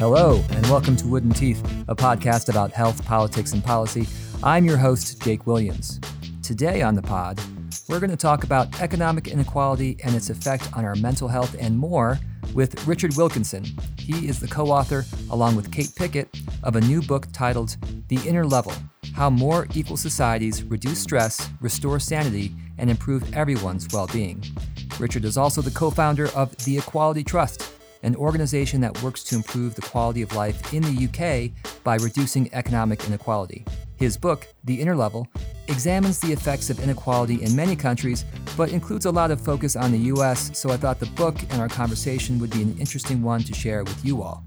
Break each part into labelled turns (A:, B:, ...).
A: Hello, and welcome to Wooden Teeth, a podcast about health, politics, and policy. I'm your host, Jake Williams. Today on the pod, we're going to talk about economic inequality and its effect on our mental health and more with Richard Wilkinson. He is the co author, along with Kate Pickett, of a new book titled The Inner Level How More Equal Societies Reduce Stress, Restore Sanity, and Improve Everyone's Well Being. Richard is also the co founder of the Equality Trust an organization that works to improve the quality of life in the UK by reducing economic inequality. His book, The Inner Level, examines the effects of inequality in many countries, but includes a lot of focus on the US, so I thought the book and our conversation would be an interesting one to share with you all.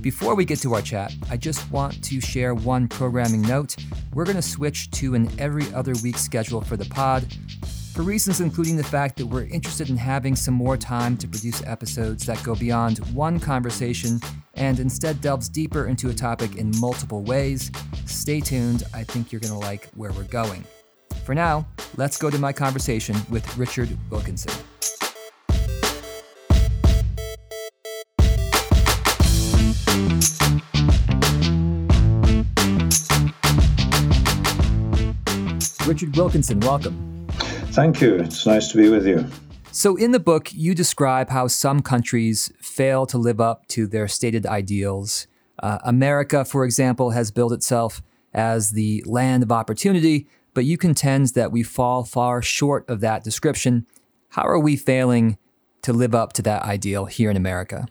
A: Before we get to our chat, I just want to share one programming note. We're going to switch to an every other week schedule for the pod for reasons including the fact that we're interested in having some more time to produce episodes that go beyond one conversation and instead delves deeper into a topic in multiple ways. Stay tuned, I think you're going to like where we're going. For now, let's go to my conversation with Richard Wilkinson. Richard Wilkinson, welcome.
B: Thank you. It's nice to be with you.
A: So, in the book, you describe how some countries fail to live up to their stated ideals. Uh, America, for example, has billed itself as the land of opportunity, but you contend that we fall far short of that description. How are we failing to live up to that ideal here in America?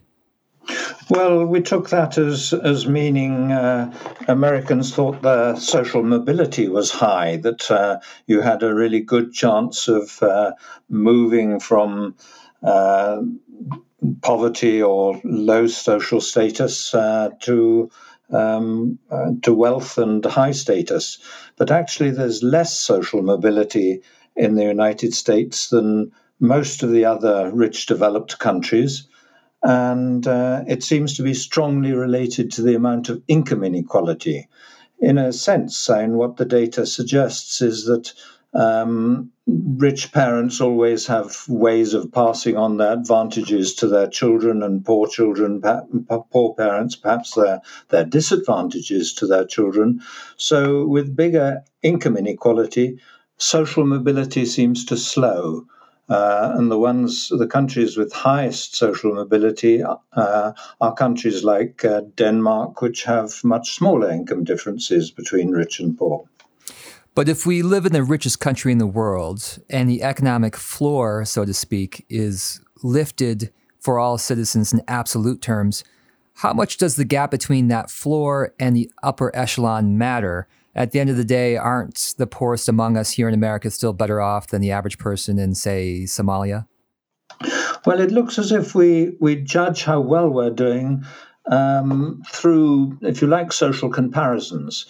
B: Well, we took that as as meaning uh, Americans thought their social mobility was high, that uh, you had a really good chance of uh, moving from uh, poverty or low social status uh, to um, uh, to wealth and high status. But actually, there's less social mobility in the United States than most of the other rich developed countries and uh, it seems to be strongly related to the amount of income inequality. In a sense, and what the data suggests is that um, rich parents always have ways of passing on their advantages to their children, and poor children, poor parents, perhaps their, their disadvantages to their children. So, with bigger income inequality, social mobility seems to slow. Uh, and the ones, the countries with highest social mobility uh, are countries like uh, Denmark, which have much smaller income differences between rich and poor.
A: But if we live in the richest country in the world and the economic floor, so to speak, is lifted for all citizens in absolute terms, how much does the gap between that floor and the upper echelon matter? At the end of the day, aren't the poorest among us here in America still better off than the average person in, say, Somalia?
B: Well, it looks as if we, we judge how well we're doing um, through, if you like, social comparisons.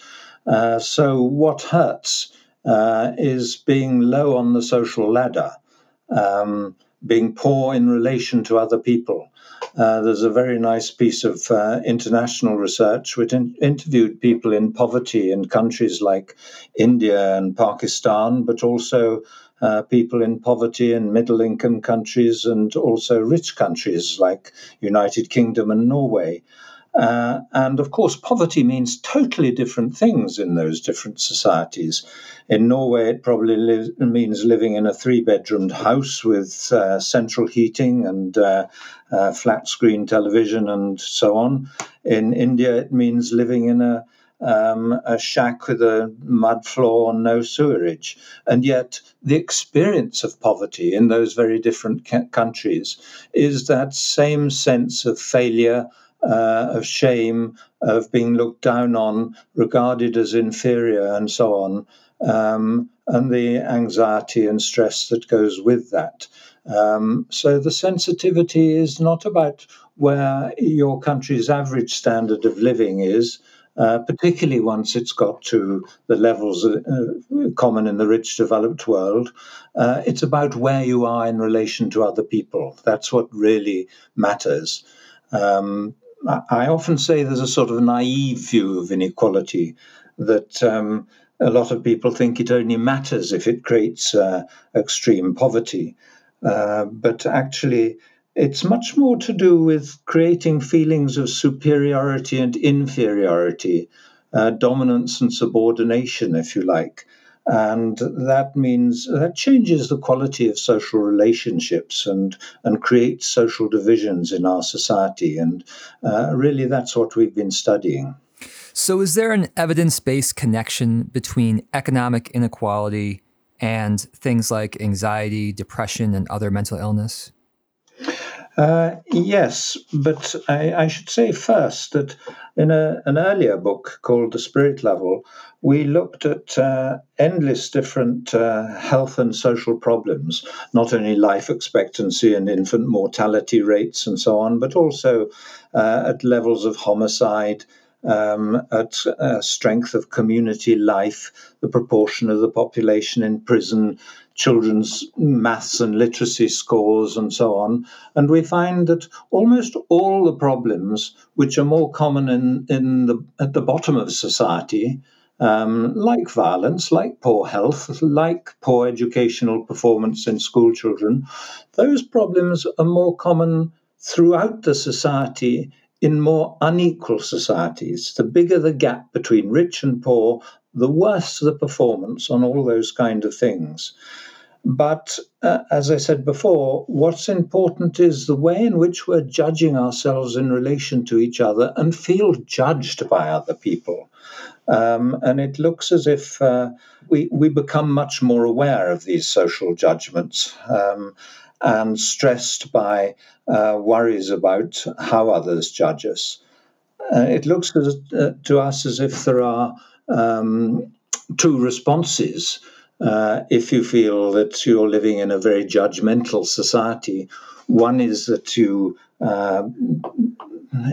B: Uh, so, what hurts uh, is being low on the social ladder, um, being poor in relation to other people. Uh, there's a very nice piece of uh, international research which in- interviewed people in poverty in countries like India and Pakistan, but also uh, people in poverty in middle income countries and also rich countries like United Kingdom and Norway. Uh, and of course, poverty means totally different things in those different societies. In Norway, it probably li- means living in a three bedroomed house with uh, central heating and uh, uh, flat screen television and so on. In India, it means living in a um, a shack with a mud floor and no sewerage. And yet, the experience of poverty in those very different ca- countries is that same sense of failure, uh, of shame, of being looked down on, regarded as inferior, and so on, um, and the anxiety and stress that goes with that. Um, so the sensitivity is not about where your country's average standard of living is. Uh, particularly once it's got to the levels uh, common in the rich developed world. Uh, it's about where you are in relation to other people. That's what really matters. Um, I often say there's a sort of naive view of inequality that um, a lot of people think it only matters if it creates uh, extreme poverty. Uh, but actually, it's much more to do with creating feelings of superiority and inferiority, uh, dominance and subordination, if you like. And that means that changes the quality of social relationships and, and creates social divisions in our society. And uh, really, that's what we've been studying.
A: So, is there an evidence based connection between economic inequality and things like anxiety, depression, and other mental illness?
B: Uh, yes, but I, I, should say first that in a, an earlier book called The Spirit Level, we looked at uh, endless different uh, health and social problems, not only life expectancy and infant mortality rates and so on, but also uh, at levels of homicide, um, at uh, strength of community life, the proportion of the population in prison, children's maths and literacy scores, and so on. And we find that almost all the problems which are more common in, in the, at the bottom of society, um, like violence, like poor health, like poor educational performance in school children, those problems are more common throughout the society in more unequal societies, the bigger the gap between rich and poor, the worse the performance on all those kind of things. But uh, as I said before, what's important is the way in which we're judging ourselves in relation to each other and feel judged by other people. Um, and it looks as if uh, we, we become much more aware of these social judgments. Um, and stressed by uh, worries about how others judge us. Uh, it looks uh, to us as if there are um, two responses. Uh, if you feel that you're living in a very judgmental society, one is that you, uh,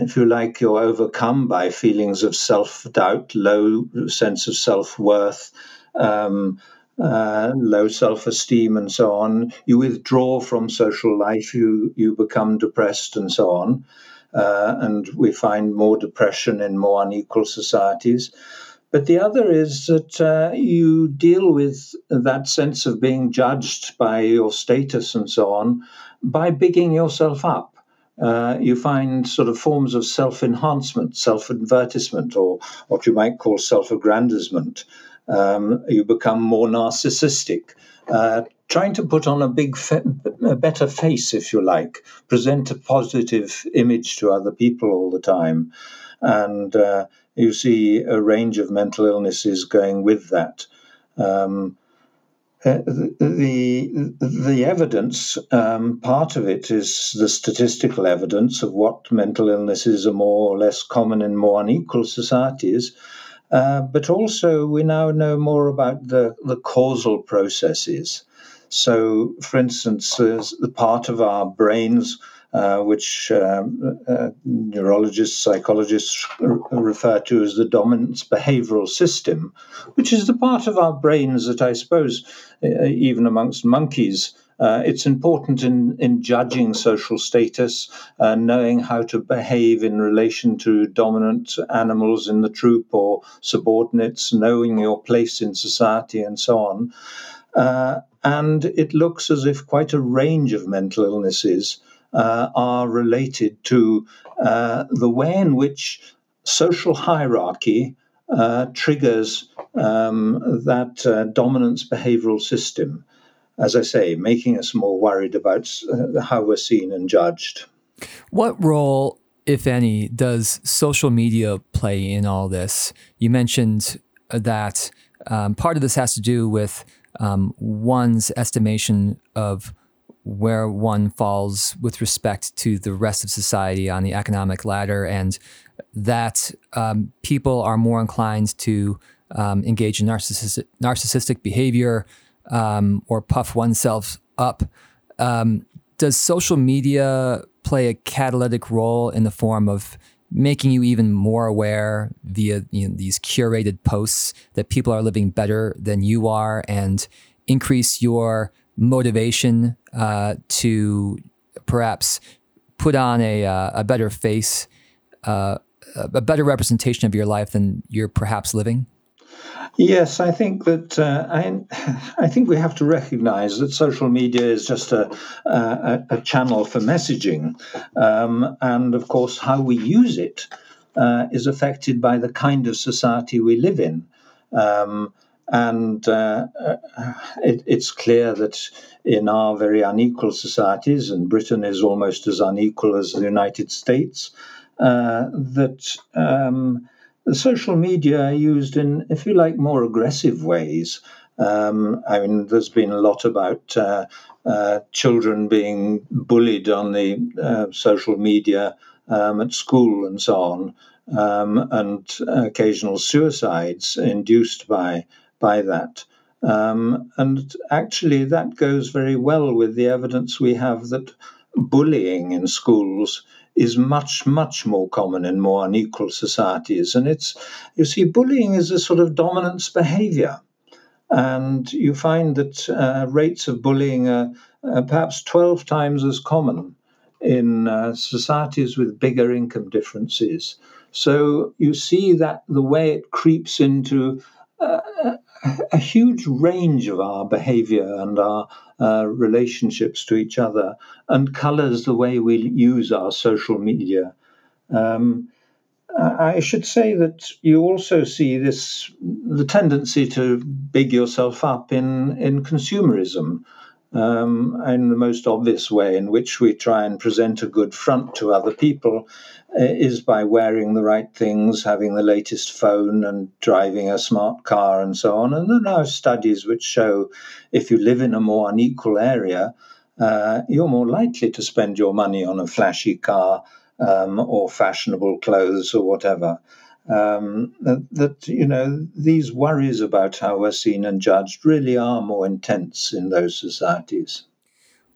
B: if you like, you're overcome by feelings of self doubt, low sense of self worth. Um, uh, low self-esteem and so on. You withdraw from social life. You you become depressed and so on. Uh, and we find more depression in more unequal societies. But the other is that uh, you deal with that sense of being judged by your status and so on by bigging yourself up. Uh, you find sort of forms of self enhancement, self advertisement, or what you might call self aggrandizement, um, you become more narcissistic. Uh, trying to put on a big, fa- a better face, if you like, present a positive image to other people all the time, and uh, you see a range of mental illnesses going with that. Um, uh, the the evidence um, part of it is the statistical evidence of what mental illnesses are more or less common in more unequal societies, uh, but also, we now know more about the, the causal processes. So, for instance, the part of our brains uh, which um, uh, neurologists, psychologists refer to as the dominance behavioral system, which is the part of our brains that I suppose, uh, even amongst monkeys, uh, it's important in, in judging social status, uh, knowing how to behave in relation to dominant animals in the troop or subordinates, knowing your place in society, and so on. And it looks as if quite a range of mental illnesses uh, are related to uh, the way in which social hierarchy uh, triggers um, that dominance behavioral system as I say, making us more worried about uh, how we're seen and judged.
A: What role, if any, does social media play in all this? You mentioned that um, part of this has to do with um, one's estimation of where one falls with respect to the rest of society on the economic ladder, and that um, people are more inclined to um, engage in narcissistic, narcissistic behavior um, or puff oneself up. Um, does social media play a catalytic role in the form of making you even more aware via you know, these curated posts that people are living better than you are and increase your motivation uh, to perhaps put on a, uh, a better face, uh, a better representation of your life than you're perhaps living?
B: Yes, I think that uh, I, I think we have to recognise that social media is just a, a, a channel for messaging, um, and of course, how we use it uh, is affected by the kind of society we live in. Um, and uh, uh, it, it's clear that in our very unequal societies, and Britain is almost as unequal as the United States, uh, that um, social media are used in, if you like, more aggressive ways. Um, I mean, there's been a lot about uh, uh, children being bullied on the uh, social media um, at school and so on, um, and occasional suicides induced by by that. Um, and actually, that goes very well with the evidence we have that bullying in schools is much, much more common in more unequal societies. And it's, you see, bullying is a sort of dominance behavior. And you find that uh, rates of bullying are uh, perhaps 12 times as common in uh, societies with bigger income differences. So you see that the way it creeps into a huge range of our behavior and our uh, relationships to each other and colors the way we use our social media. Um, I should say that you also see this the tendency to big yourself up in, in consumerism um, in the most obvious way in which we try and present a good front to other people uh, is by wearing the right things, having the latest phone, and driving a smart car, and so on. And there are now studies which show if you live in a more unequal area, uh, you're more likely to spend your money on a flashy car um, or fashionable clothes or whatever um, that, that, you know these worries about how we're seen and judged really are more intense in those societies.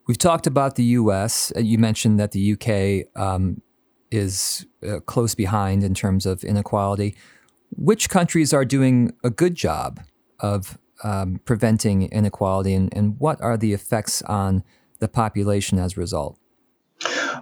A: We've talked about the U.S. Uh, you mentioned that the U.K. Um, is uh, close behind in terms of inequality. Which countries are doing a good job of um, preventing inequality, and, and what are the effects on the population as a result?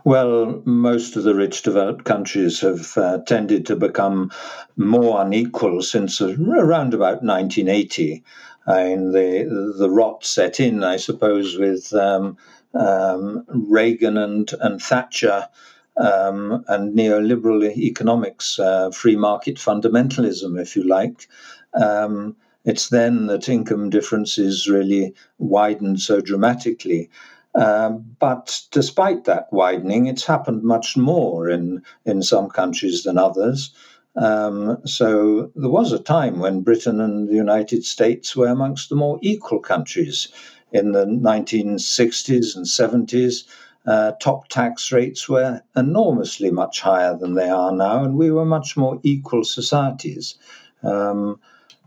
B: Well, most of the rich developed countries have uh, tended to become more unequal since around about 1980. I mean, the the rot set in, I suppose, with um, um, Reagan and and Thatcher. Um, and neoliberal economics, uh, free market fundamentalism, if you like. Um, it's then that income differences really widened so dramatically. Um, but despite that widening, it's happened much more in, in some countries than others. Um, so there was a time when Britain and the United States were amongst the more equal countries. In the 1960s and 70s, uh, top tax rates were enormously much higher than they are now, and we were much more equal societies. Um,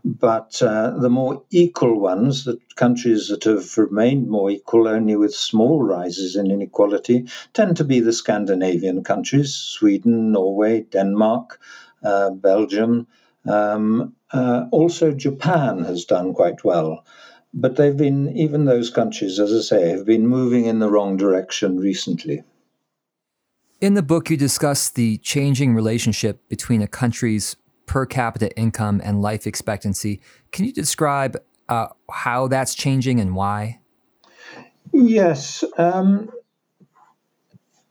B: but uh, the more equal ones, the countries that have remained more equal only with small rises in inequality, tend to be the Scandinavian countries Sweden, Norway, Denmark, uh, Belgium. Um, uh, also, Japan has done quite well. But they've been, even those countries, as I say, have been moving in the wrong direction recently.
A: In the book, you discuss the changing relationship between a country's per capita income and life expectancy. Can you describe uh, how that's changing and why?
B: Yes. Um,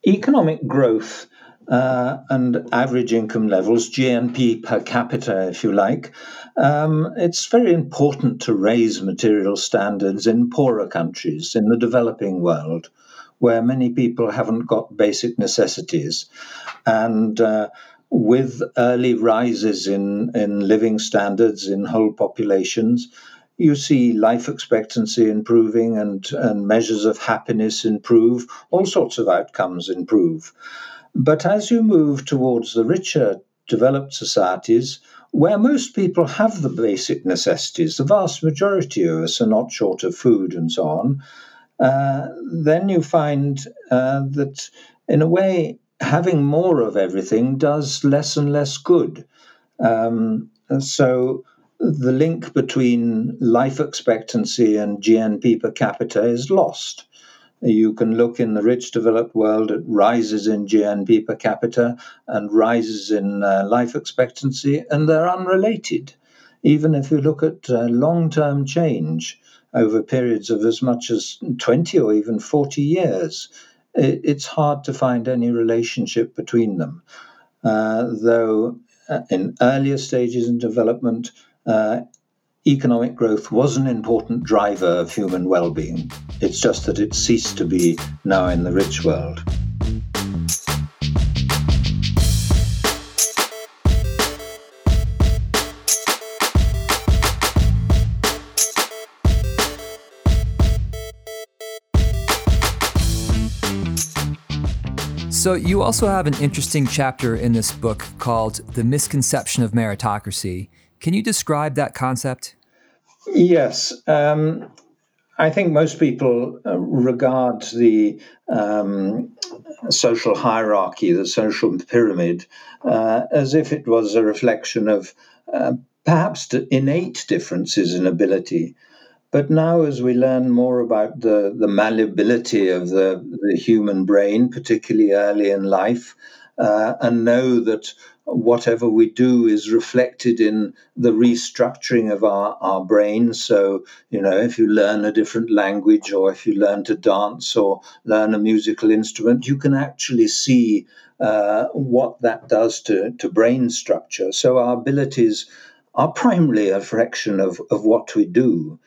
B: economic growth uh, and average income levels, GNP per capita, if you like, um, it's very important to raise material standards in poorer countries, in the developing world, where many people haven't got basic necessities. And uh, with early rises in, in living standards in whole populations, you see life expectancy improving and, and measures of happiness improve, all sorts of outcomes improve. But as you move towards the richer developed societies, where most people have the basic necessities, the vast majority of us are not short of food and so on, uh, then you find uh, that in a way having more of everything does less and less good. Um, so the link between life expectancy and GNP per capita is lost. You can look in the rich developed world at rises in GNP per capita and rises in uh, life expectancy, and they're unrelated. even if you look at uh, long term change over periods of as much as 20 or even 40 years, it, it's hard to find any relationship between them. Uh, though uh, in earlier stages in development, uh, economic growth was an important driver of human well being. It's just that it ceased to be now in the rich world.
A: So, you also have an interesting chapter in this book called The Misconception of Meritocracy. Can you describe that concept?
B: Yes. Um, I think most people uh, regard the um, social hierarchy, the social pyramid, uh, as if it was a reflection of uh, perhaps innate differences in ability. But now, as we learn more about the, the malleability of the, the human brain, particularly early in life, uh, and know that whatever we do is reflected in the restructuring of our, our brain. So, you know, if you learn a different language or if you learn to dance or learn a musical instrument, you can actually see uh, what that does to, to brain structure. So, our abilities are primarily a fraction of, of what we do.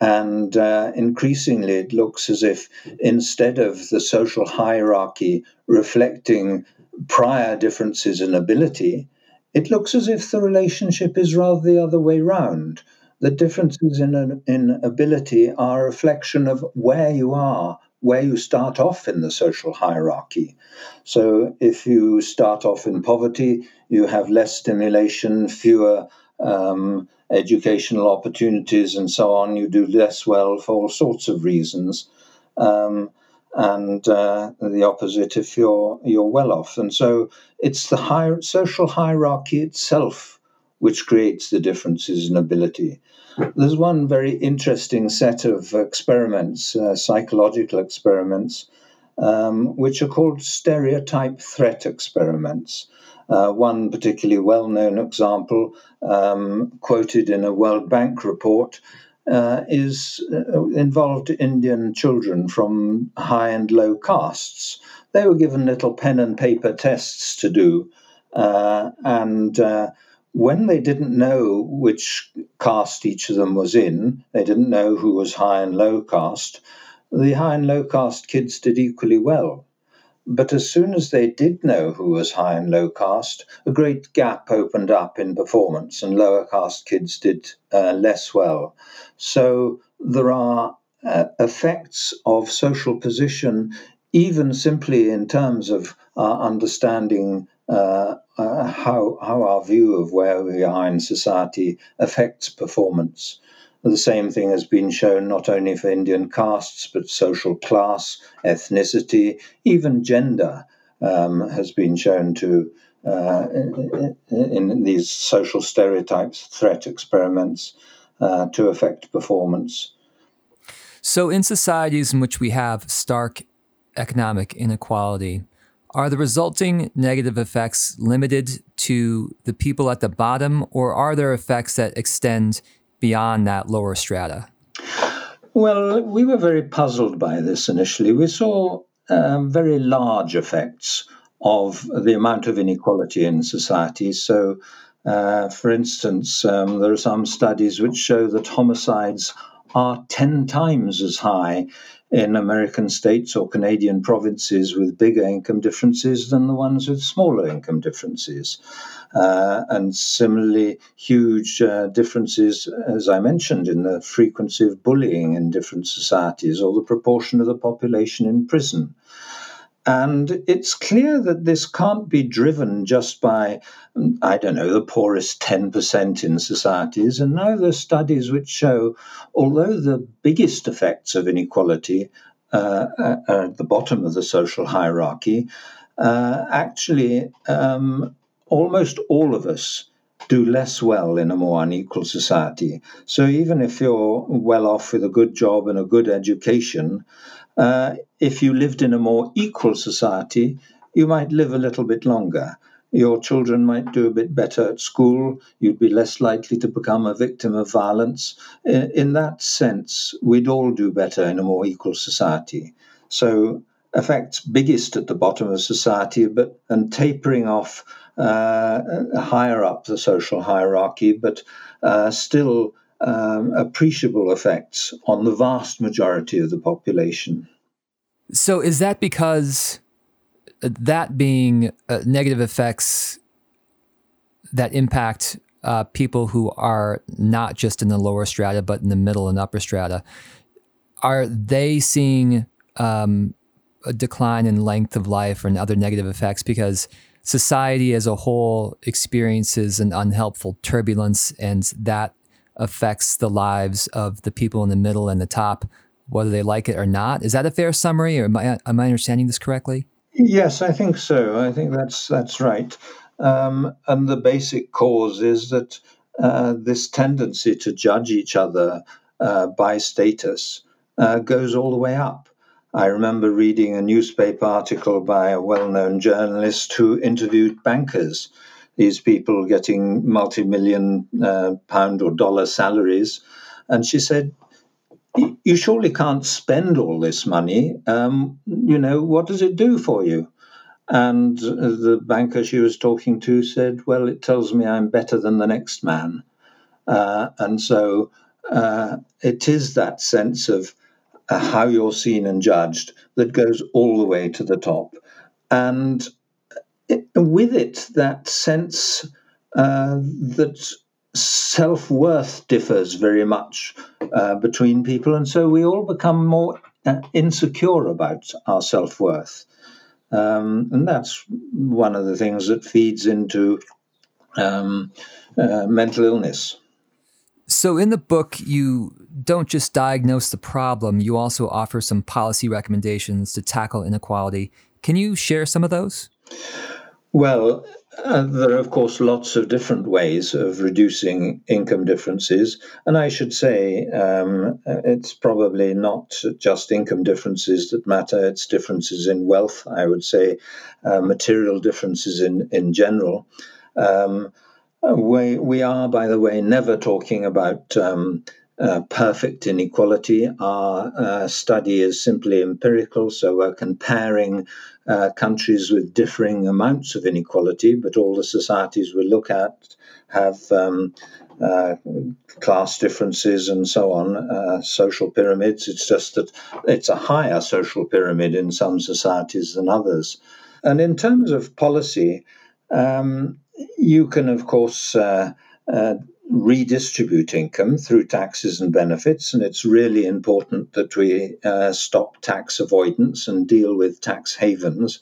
B: And uh, increasingly, it looks as if instead of the social hierarchy reflecting prior differences in ability, it looks as if the relationship is rather the other way round. The differences in, in ability are a reflection of where you are, where you start off in the social hierarchy. So if you start off in poverty, you have less stimulation, fewer um, educational opportunities, and so on. You do less well for all sorts of reasons. Um, and uh, the opposite if you're you're well off. And so it's the higher, social hierarchy itself which creates the differences in ability. There's one very interesting set of experiments, uh, psychological experiments, um, which are called stereotype threat experiments. Uh, one particularly well known example, um, quoted in a World Bank report, uh, is uh, involved Indian children from high and low castes. They were given little pen and paper tests to do, uh, and uh, when they didn't know which caste each of them was in, they didn't know who was high and low caste. The high and low caste kids did equally well. But as soon as they did know who was high and low caste, a great gap opened up in performance, and lower caste kids did uh, less well. So there are uh, effects of social position, even simply in terms of our understanding uh, uh how, how our view of where we are in society affects performance. The same thing has been shown not only for Indian castes, but social class, ethnicity, even gender um, has been shown to, uh, in, in, these social stereotypes, threat experiments, uh, to affect performance.
A: So, in societies in which we have stark economic inequality, are the resulting negative effects limited to the people at the bottom, or are there effects that extend beyond that lower strata?
B: Well, we were very puzzled by this initially. We saw um, very large effects of the amount of inequality in society. So, uh, for instance, um, there are some studies which show that homicides are 10 times as high in American states or Canadian provinces with bigger income differences than the ones with smaller income differences. Uh, and similarly, huge uh, differences, as I mentioned, in the frequency of bullying in different societies or the proportion of the population in prison. And it's clear that this can't be driven just by, I don't know, the poorest 10% in societies. And now there are studies which show, although the biggest effects of inequality uh, are at the bottom of the social hierarchy, uh, actually, um, almost all of us do less well in a more unequal society. So even if you're well off with a good job and a good education, uh, if you lived in a more equal society, you might live a little bit longer. your children might do a bit better at school, you'd be less likely to become a victim of violence. In that sense, we'd all do better in a more equal society. So, effects biggest at the bottom of society, but and tapering off uh, higher up the social hierarchy, but uh, still um, appreciable effects on the vast majority of the population.
A: So, is that because that being uh, negative effects that impact uh, people who are not just in the lower strata, but in the middle and upper strata, are they seeing um, a decline in length of life and other negative effects because society as a whole experiences an unhelpful turbulence and that affects the lives of the people in the middle and the top, whether they like it or not. Is that a fair summary, or am I, am I understanding this correctly?
B: Yes, I think so. I think that's that's right. Um, and the basic cause is that uh, this tendency to judge each other uh, by status uh, goes all the way up. I remember reading a newspaper article by a well known journalist who interviewed bankers, these people getting multi million uh, pound or dollar salaries. And she said, you surely can't spend all this money. Um, you know, what does it do for you? And the banker she was talking to said, Well, it tells me I'm better than the next man. Uh, and so uh, it is that sense of uh, how you're seen and judged that goes all the way to the top. And it, with it, that sense uh, that self worth differs very much uh, between people, and so we all become more uh, insecure about our self worth. Um, and that's one of the things that feeds into um, uh, mental illness.
A: So, in the book, you don't just diagnose the problem, you also offer some policy recommendations to tackle inequality. Can you share some of those?
B: Well, uh, there are, of course, lots of different ways of reducing income differences. And I should say um, it's probably not just income differences that matter, it's differences in wealth, I would say, uh, material differences in, in general. Um, we, we are, by the way, never talking about um, uh, perfect inequality. Our uh, study is simply empirical, so we're comparing uh, countries with differing amounts of inequality, but all the societies we look at have um, uh, class differences and so on, uh, social pyramids. It's just that it's a higher social pyramid in some societies than others. And in terms of policy, um, you can, of course, uh, redistribute income through taxes and benefits, and it's really important that we uh, stop tax avoidance and deal with tax havens.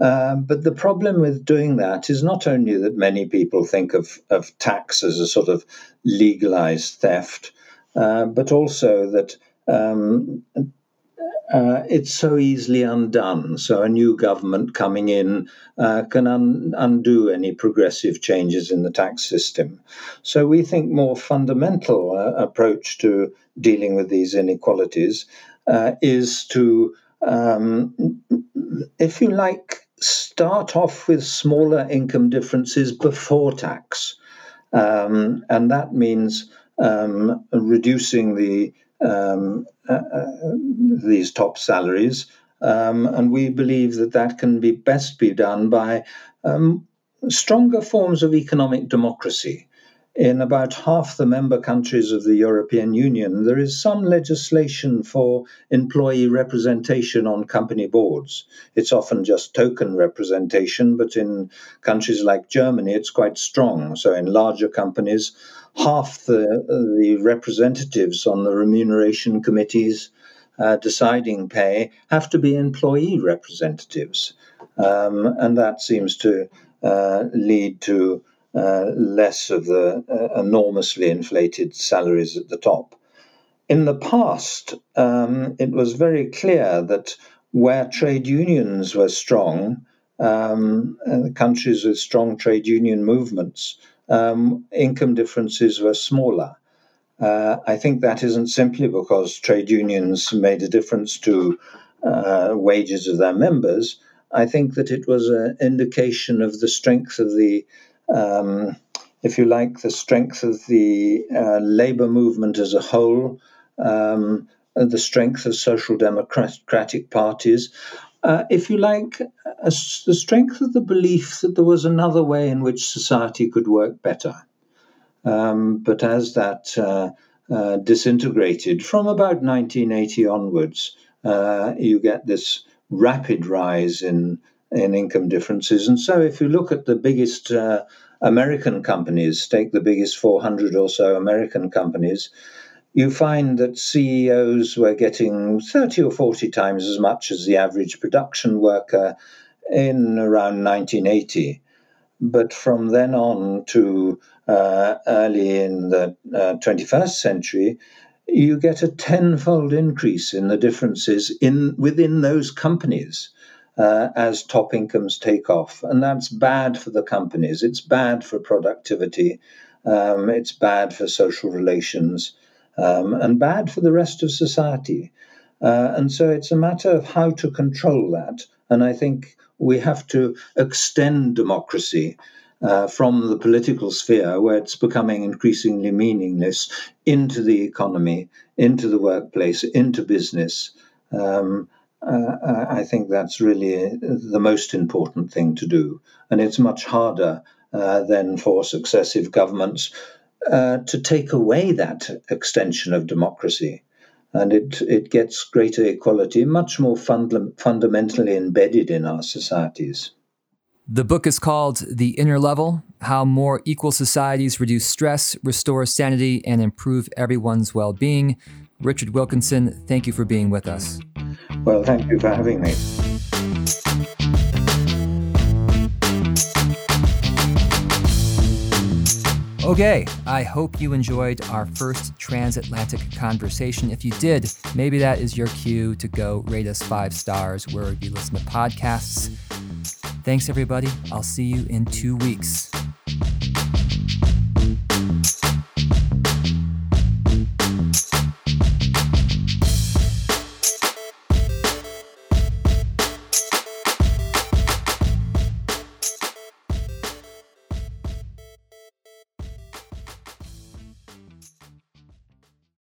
B: Um, but the problem with doing that is not only that many people think of, of tax as a sort of legalized theft, uh, but also that um, uh, it's so easily undone. So a new government coming in uh, can un- undo any progressive changes in the tax system. So we think more fundamental uh, approach to dealing with these inequalities uh, is to, um, if you like, start off with smaller income differences before tax, um, and that means um, reducing the um, these top salaries. Um, and we believe that that can be best be done by um, stronger forms of economic democracy. In about half the member countries of the European Union, there is some legislation for employee representation on company boards. It's often just token representation, but in countries like Germany, it's quite strong. So, in larger companies, half the, the representatives on the remuneration committees uh, deciding pay have to be employee representatives. Um, and that seems to uh, lead to uh, less of the uh, enormously inflated salaries at the top. In the past, um, it was very clear that where trade unions were strong, um, countries with strong trade union movements, um, income differences were smaller. Uh, I think that isn't simply because trade unions made a difference to uh, wages of their members, I think that it was an indication of the strength of the, um, if you like, the strength of the uh, labor movement as a whole, um, the strength of social democratic parties. Uh, if you like, the strength of the belief that there was another way in which society could work better. Um, but as that uh, uh, disintegrated from about 1980 onwards, uh, you get this rapid rise in in income differences. And so, if you look at the biggest uh, American companies, take the biggest 400 or so American companies, you find that CEOs were getting 30 or 40 times as much as the average production worker in around 1980. But from then on to uh, early in the uh, 21st century, you get a tenfold increase in the differences in within those companies uh, as top incomes take off, and that's bad for the companies. It's bad for productivity. Um, it's bad for social relations, um, and bad for the rest of society. Uh, and so it's a matter of how to control that. And I think we have to extend democracy uh, from the political sphere, where it's becoming increasingly meaningless, into the economy, into the workplace, into business. Um, uh, I think that's really the most important thing to do. And it's much harder uh, than for successive governments uh, to take away that extension of democracy. And it, it gets greater equality much more funda- fundamentally embedded in our societies.
A: The book is called The Inner Level How More Equal Societies Reduce Stress, Restore Sanity, and Improve Everyone's Well Being. Richard Wilkinson, thank you for being with us.
B: Well, thank you for having me.
A: Okay, I hope you enjoyed our first transatlantic conversation. If you did, maybe that is your cue to go rate us five stars wherever you listen to podcasts. Thanks, everybody. I'll see you in two weeks.